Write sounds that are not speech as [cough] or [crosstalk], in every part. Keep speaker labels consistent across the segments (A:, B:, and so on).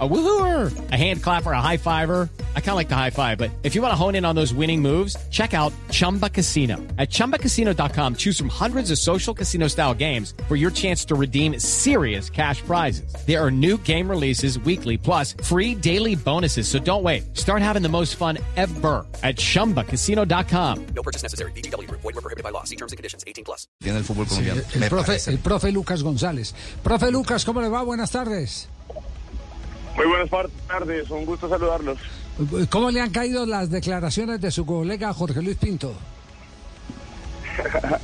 A: A woohooer, a hand clapper, a high fiver. I kind of like the high five, but if you want to hone in on those winning moves, check out Chumba Casino. At ChumbaCasino.com, choose from hundreds of social casino style games for your chance to redeem serious cash prizes. There are new game releases weekly, plus free daily bonuses. So don't wait. Start having the most fun ever at ChumbaCasino.com.
B: No purchase necessary. BGW. Void were prohibited by law. See terms and conditions. 18 plus.
C: Tiene el fútbol colombiano.
D: el,
C: Me
D: profe,
C: parece.
D: el profe Lucas González. Profe Lucas, ¿cómo le va? Buenas tardes.
E: Muy buenas tardes, un gusto saludarlos.
D: ¿Cómo le han caído las declaraciones de su colega Jorge Luis Pinto? [laughs]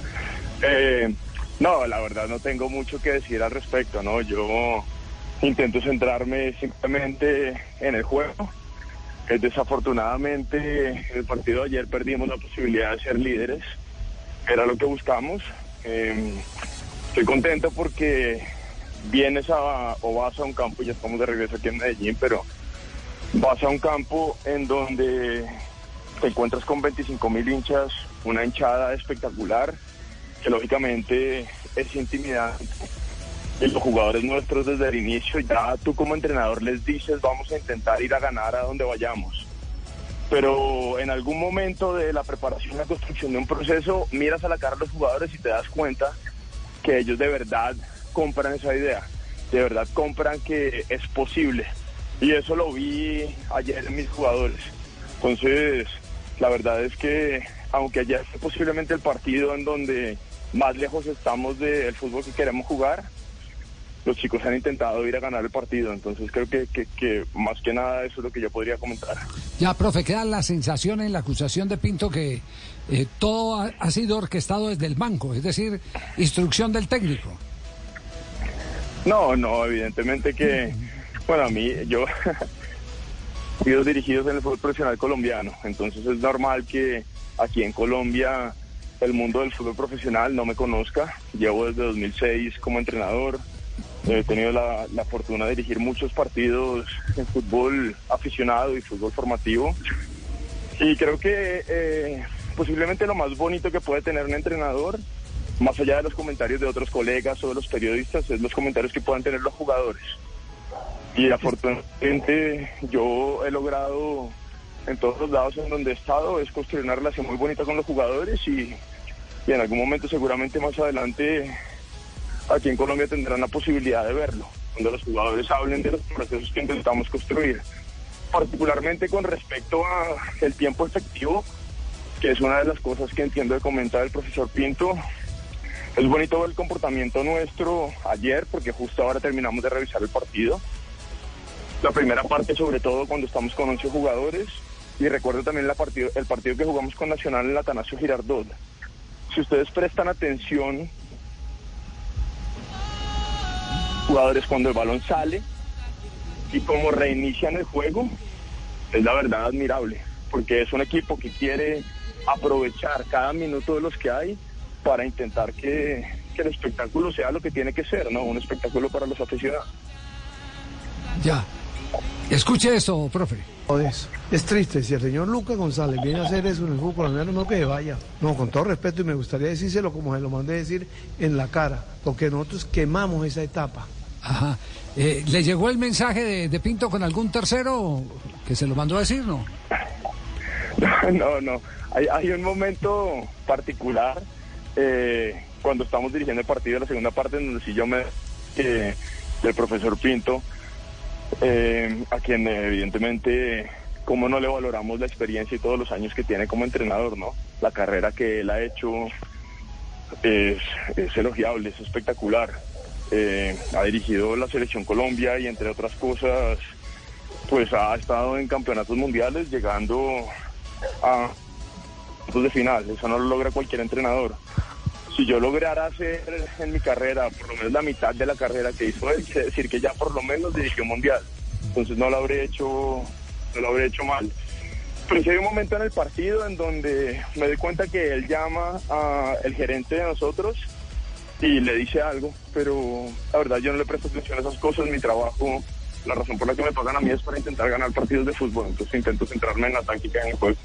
E: Eh, no, la verdad no tengo mucho que decir al respecto, ¿no? Yo intento centrarme simplemente en el juego. Eh, desafortunadamente, en el partido de ayer perdimos la posibilidad de ser líderes. Era lo que buscamos. Eh, estoy contento porque vienes a, o vas a un campo, ya estamos de regreso aquí en Medellín, pero vas a un campo en donde te encuentras con 25 mil hinchas, una hinchada espectacular, que lógicamente es intimidante. Y los jugadores nuestros desde el inicio, ya tú como entrenador les dices, vamos a intentar ir a ganar a donde vayamos. Pero en algún momento de la preparación la construcción de un proceso, miras a la cara a los jugadores y te das cuenta que ellos de verdad compran esa idea, de verdad compran que es posible. Y eso lo vi ayer en mis jugadores. Entonces, la verdad es que, aunque ayer fue posiblemente el partido en donde más lejos estamos del fútbol que queremos jugar, los chicos han intentado ir a ganar el partido. Entonces, creo que, que, más que nada eso es lo que yo podría comentar.
D: Ya, profe, queda la sensación en la acusación de Pinto que eh, todo ha sido orquestado desde el banco, es decir, instrucción del técnico.
E: No, no, evidentemente que, bueno, a mí, yo [laughs] sido dirigidos en el fútbol profesional colombiano, entonces es normal que aquí en Colombia el mundo del fútbol profesional no me conozca. Llevo desde 2006 como entrenador, he tenido la, la fortuna de dirigir muchos partidos en fútbol aficionado y fútbol formativo. Y creo que eh, posiblemente lo más bonito que puede tener un entrenador, más allá de los comentarios de otros colegas o de los periodistas, es los comentarios que puedan tener los jugadores. Y afortunadamente yo he logrado en todos los lados en donde he estado es construir una relación muy bonita con los jugadores y, y en algún momento seguramente más adelante aquí en Colombia tendrán la posibilidad de verlo, cuando los jugadores hablen de los procesos que intentamos construir, particularmente con respecto a el tiempo efectivo, que es una de las cosas que entiendo de comentar el profesor Pinto. Es bonito el comportamiento nuestro ayer, porque justo ahora terminamos de revisar el partido. La primera parte, sobre todo, cuando estamos con 11 jugadores. Y recuerdo también el partido que jugamos con Nacional en la Atanasio Girardot. Si ustedes prestan atención, jugadores cuando el balón sale y como reinician el juego, es la verdad admirable, porque es un equipo que quiere aprovechar cada minuto de los que hay para intentar que, que el espectáculo sea lo que tiene que ser, ¿no? Un espectáculo para los aficionados.
D: Ya. Escuche esto, profe.
F: Es, es triste, si el señor Lucas González viene a hacer eso en el fútbol colombiano, no que vaya. No, con todo respeto, y me gustaría decírselo como se lo mandé decir en la cara, porque nosotros quemamos esa etapa.
D: Ajá. Eh, ¿Le llegó el mensaje de, de Pinto con algún tercero que se lo mandó a decir, no? [laughs]
E: No, no. Hay, hay un momento particular eh, cuando estamos dirigiendo el partido la segunda parte en donde si yo me eh, del profesor Pinto, eh, a quien eh, evidentemente como no le valoramos la experiencia y todos los años que tiene como entrenador, ¿no? La carrera que él ha hecho es, elogiable, es espectacular. Ha dirigido la selección Colombia y entre otras cosas, pues ha estado en campeonatos mundiales llegando a puntos de final. Eso no lo logra cualquier entrenador. Si yo lograra hacer en mi carrera por lo menos la mitad de la carrera que hizo él, quiere decir que ya por lo menos dirigió mundial. Entonces no lo habré hecho, no lo habré hecho mal. Pero sí hay un momento en el partido en donde me doy cuenta que él llama al gerente de nosotros y le dice algo, pero la verdad yo no le presto atención a esas cosas, mi trabajo, la razón por la que me pagan a mí es para intentar ganar partidos de fútbol, entonces intento centrarme en la táctica en el juego.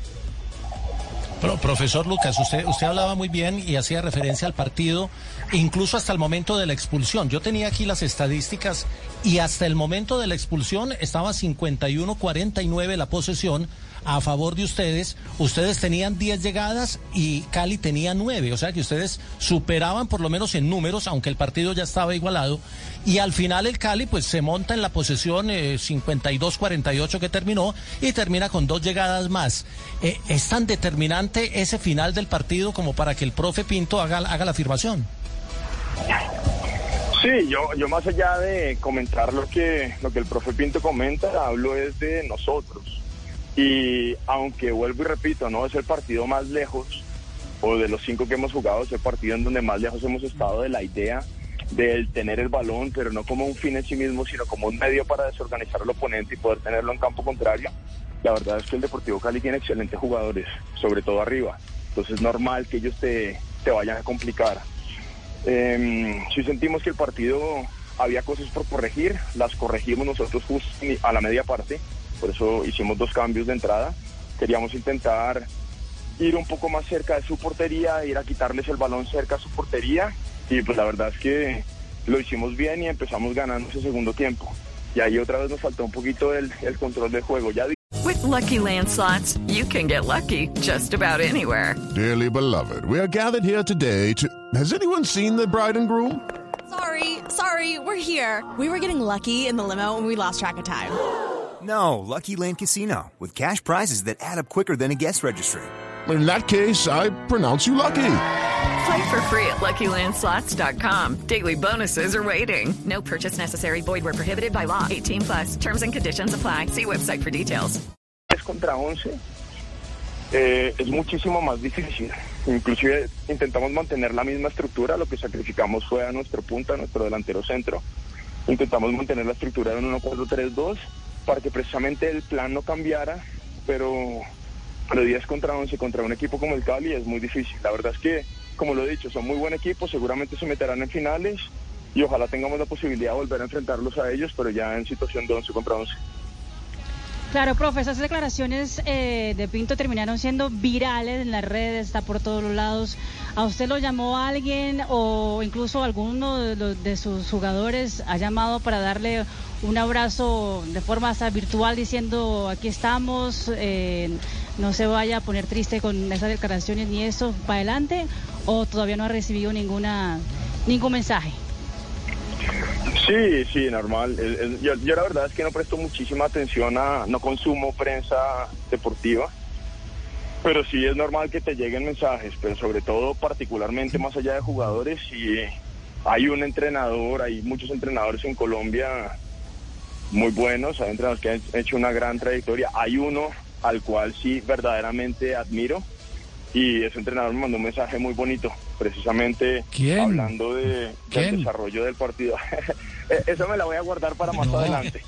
C: Pro- profesor Lucas, usted, usted hablaba muy bien y hacía referencia al partido, incluso hasta el momento de la expulsión. Yo tenía aquí las estadísticas y hasta el momento de la expulsión estaba 51-49 la posesión a favor de ustedes. Ustedes tenían 10 llegadas y Cali tenía 9, o sea que ustedes superaban por lo menos en números, aunque el partido ya estaba igualado. Y al final el Cali pues se monta en la posesión eh, 52-48 que terminó y termina con dos llegadas más. Eh, ¿Es tan determinante ese final del partido como para que el profe Pinto haga, haga la afirmación?
E: Sí, yo, yo más allá de comentar lo que, lo que el profe Pinto comenta, hablo es de nosotros. Y aunque vuelvo y repito, no es el partido más lejos, o de los cinco que hemos jugado, es el partido en donde más lejos hemos estado de la idea del tener el balón, pero no como un fin en sí mismo, sino como un medio para desorganizar al oponente y poder tenerlo en campo contrario. La verdad es que el Deportivo Cali tiene excelentes jugadores, sobre todo arriba. Entonces es normal que ellos te, te vayan a complicar. Eh, si sentimos que el partido había cosas por corregir, las corregimos nosotros justo a la media parte, por eso hicimos dos cambios de entrada. Queríamos intentar ir un poco más cerca de su portería, ir a quitarles el balón cerca a su portería y pues la verdad es que lo hicimos bien y empezamos ganando ese segundo tiempo. Y ahí otra vez nos faltó un poquito el, el control del juego. Ya
G: With Lucky Land slots, you can get lucky just about anywhere.
H: Dearly beloved, we are gathered here today to. Has anyone seen the bride and groom?
I: Sorry, sorry, we're here. We were getting lucky in the limo and we lost track of time.
J: No, Lucky Land Casino, with cash prizes that add up quicker than a guest registry.
H: In that case, I pronounce you lucky.
G: Play for free at LuckyLandSlots.com. Daily bonuses are waiting. No purchase necessary. Void where prohibited by law. 18 plus. Terms and conditions apply. See website for details.
E: 10 contra 11 eh, es muchísimo más difícil. Inclusive intentamos mantener la misma estructura, lo que sacrificamos fue a nuestro punta, a nuestro delantero centro. Intentamos mantener la estructura en 1-4-3-2 para que precisamente el plan no cambiara, pero, pero 10 contra 11 contra un equipo como el Cali es muy difícil. La verdad es que, como lo he dicho, son muy buen equipo, seguramente se meterán en finales y ojalá tengamos la posibilidad de volver a enfrentarlos a ellos, pero ya en situación de 11 contra 11.
K: Claro, profe, esas declaraciones eh, de Pinto terminaron siendo virales en las redes, está por todos los lados. ¿A usted lo llamó alguien o incluso alguno de, los- de sus jugadores ha llamado para darle un abrazo de forma hasta virtual diciendo aquí estamos, eh, no se vaya a poner triste con esas declaraciones ni eso para adelante? ¿O todavía no ha recibido ninguna ningún mensaje?
E: Sí, sí, normal. Yo, yo la verdad es que no presto muchísima atención a, no consumo prensa deportiva, pero sí es normal que te lleguen mensajes, pero sobre todo particularmente más allá de jugadores, si hay un entrenador, hay muchos entrenadores en Colombia muy buenos, hay entrenadores que han hecho una gran trayectoria, hay uno al cual sí verdaderamente admiro y ese entrenador me mandó un mensaje muy bonito, precisamente
D: ¿Quién?
E: hablando de,
D: ¿Quién?
E: del desarrollo del partido. [laughs] Eh, Eso me la voy a guardar para más adelante.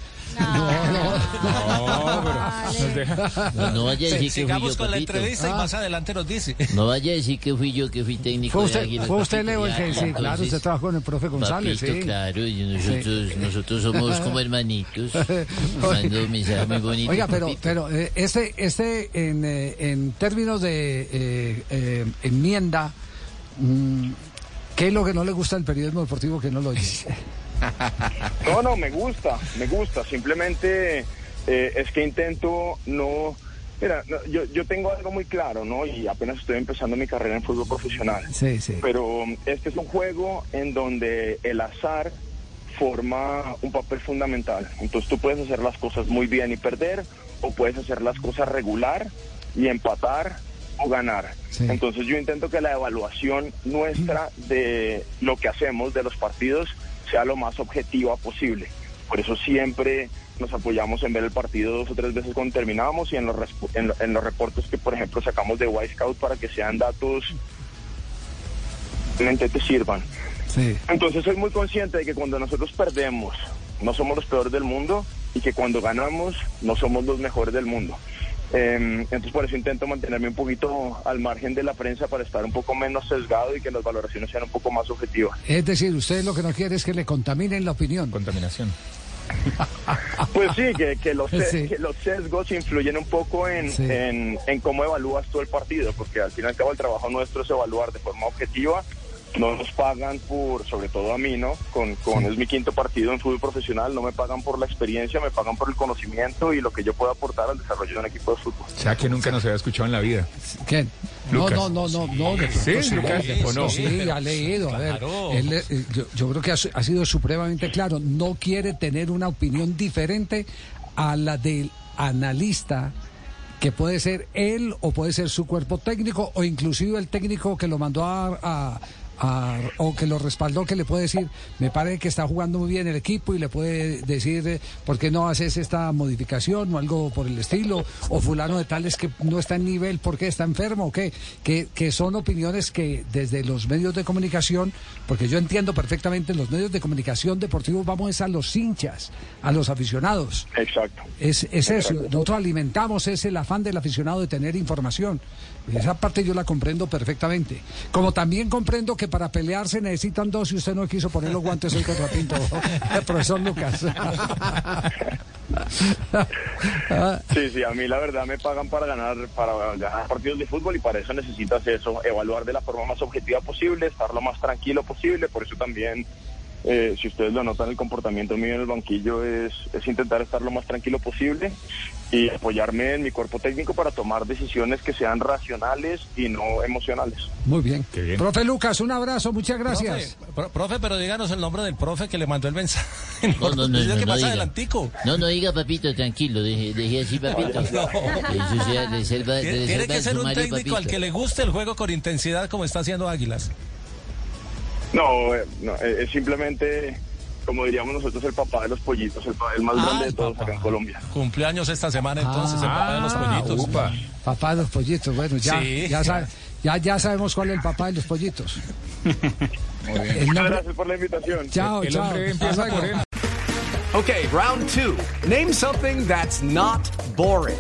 L: No, no vaya a decir que fui
C: Sigamos
L: yo,
C: con la entrevista y más adelante nos dice.
L: No vaya a decir que fui yo, que fui técnico
D: Fue
L: de
D: usted,
L: Águilas,
D: fue usted Leo, el que sí, claro, usted trabajó con el profe González,
L: papito,
D: sí.
L: claro, y nosotros, nosotros somos [laughs] como hermanitos. [laughs] Mando un mensaje muy bonito.
D: Oiga, pero,
L: papito.
D: pero eh, este, este en, eh, en términos de eh, eh, enmienda, mm, ¿qué es lo que no le gusta del periodismo deportivo que no lo dice?
E: No, no, me gusta, me gusta. Simplemente eh, es que intento no... Mira, no, yo, yo tengo algo muy claro, ¿no? Y apenas estoy empezando mi carrera en fútbol profesional.
D: Sí, sí.
E: Pero este es un juego en donde el azar forma un papel fundamental. Entonces tú puedes hacer las cosas muy bien y perder, o puedes hacer las cosas regular y empatar o ganar.
D: Sí.
E: Entonces yo intento que la evaluación nuestra de lo que hacemos, de los partidos, sea lo más objetiva posible. Por eso siempre nos apoyamos en ver el partido dos o tres veces cuando terminamos y en los, en, en los reportes que, por ejemplo, sacamos de White Scout para que sean datos realmente te sirvan.
D: Sí.
E: Entonces soy muy consciente de que cuando nosotros perdemos no somos los peores del mundo y que cuando ganamos no somos los mejores del mundo. Eh, entonces por eso intento mantenerme un poquito al margen de la prensa para estar un poco menos sesgado y que las valoraciones sean un poco más objetivas.
D: Es decir, usted lo que no quiere es que le contaminen la opinión.
C: Contaminación.
E: Pues sí, que, que los, [laughs] ses-
D: Sí.
E: que los sesgos influyen un poco en,
D: Sí.
E: en, en cómo evalúas tú el partido, porque al fin y al cabo el trabajo nuestro es evaluar de forma objetiva. No nos pagan por, sobre todo a mí, ¿no? Con, con es mi quinto partido en fútbol profesional, no me pagan por la experiencia, me pagan por el conocimiento y lo que yo puedo aportar al desarrollo de un equipo de fútbol.
M: O sea que nunca nos había escuchado en la vida.
D: ¿Quién? No,
M: Lucas.
D: no, no, no, no, de
M: Sí,
D: sí,
M: Lucas,
D: sí, ha leído, a ver,
C: Claro.
D: él, eh, yo, yo creo que ha sido supremamente claro, no quiere tener una opinión diferente a la del analista que puede ser él o puede ser su cuerpo técnico o inclusive el técnico que lo mandó a, a- a- o que lo respaldó que le puede decir me parece que está jugando muy bien el equipo y le puede decir eh, por qué no haces esta modificación o algo por el estilo o fulano de tales que no está en nivel porque está enfermo o qué que, que son opiniones que desde los medios de comunicación porque yo entiendo perfectamente los medios de comunicación deportivos vamos es a los hinchas a los aficionados
E: Exacto.
D: es, es eso, nosotros alimentamos ese el afán del aficionado de tener información. Esa parte yo la comprendo perfectamente. Como también comprendo que para pelear se necesitan dos y usted no quiso poner los guantes hoy contra Pinto, [laughs] profesor Lucas. [laughs]
E: Sí, sí, a mí la verdad me pagan para ganar, para ganar partidos de fútbol y para eso necesitas eso, evaluar de la forma más objetiva posible, estar lo más tranquilo posible, por eso también, eh, si ustedes lo notan, el comportamiento mío en el banquillo es, es intentar estar lo más tranquilo posible y apoyarme en mi cuerpo técnico para tomar decisiones que sean racionales y no emocionales.
D: Muy bien.
M: Qué bien.
D: Profe Lucas, un abrazo, muchas gracias.
C: Profe, pro- profe, pero díganos el nombre del profe que le mandó el mensaje. [laughs]
L: No, no, no,
C: Dice
L: no,
C: que
L: no
C: pasa
L: diga.
C: adelantico.
L: No, no diga papito, tranquilo, deje, deje así papito. Eso sea reserva,
C: Tiene,
L: reserva
C: que ser un
L: sumario,
C: técnico al que le guste el juego con intensidad como está haciendo Águilas.
E: No, eh, no, eh, es simplemente, como diríamos nosotros, el papá de los pollitos, el, el más grande de todos acá en Colombia.
C: Cumpleaños esta semana entonces, el papá de los pollitos.
M: upa.
D: Papá de los pollitos, bueno, ya,
C: Sí.
D: ya, sabe- ya, ya sabemos cuál es el papá de los pollitos.
E: Muchas
D: nombre-
E: gracias por la invitación.
D: Chao,
M: El
D: chao.
M: empieza
D: luego.
M: por él.
B: Okay, round two. Name something that's not boring.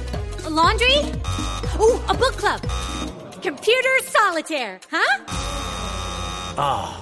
N: laundry? Ooh, a book club. Computer solitaire, huh?
B: Ah,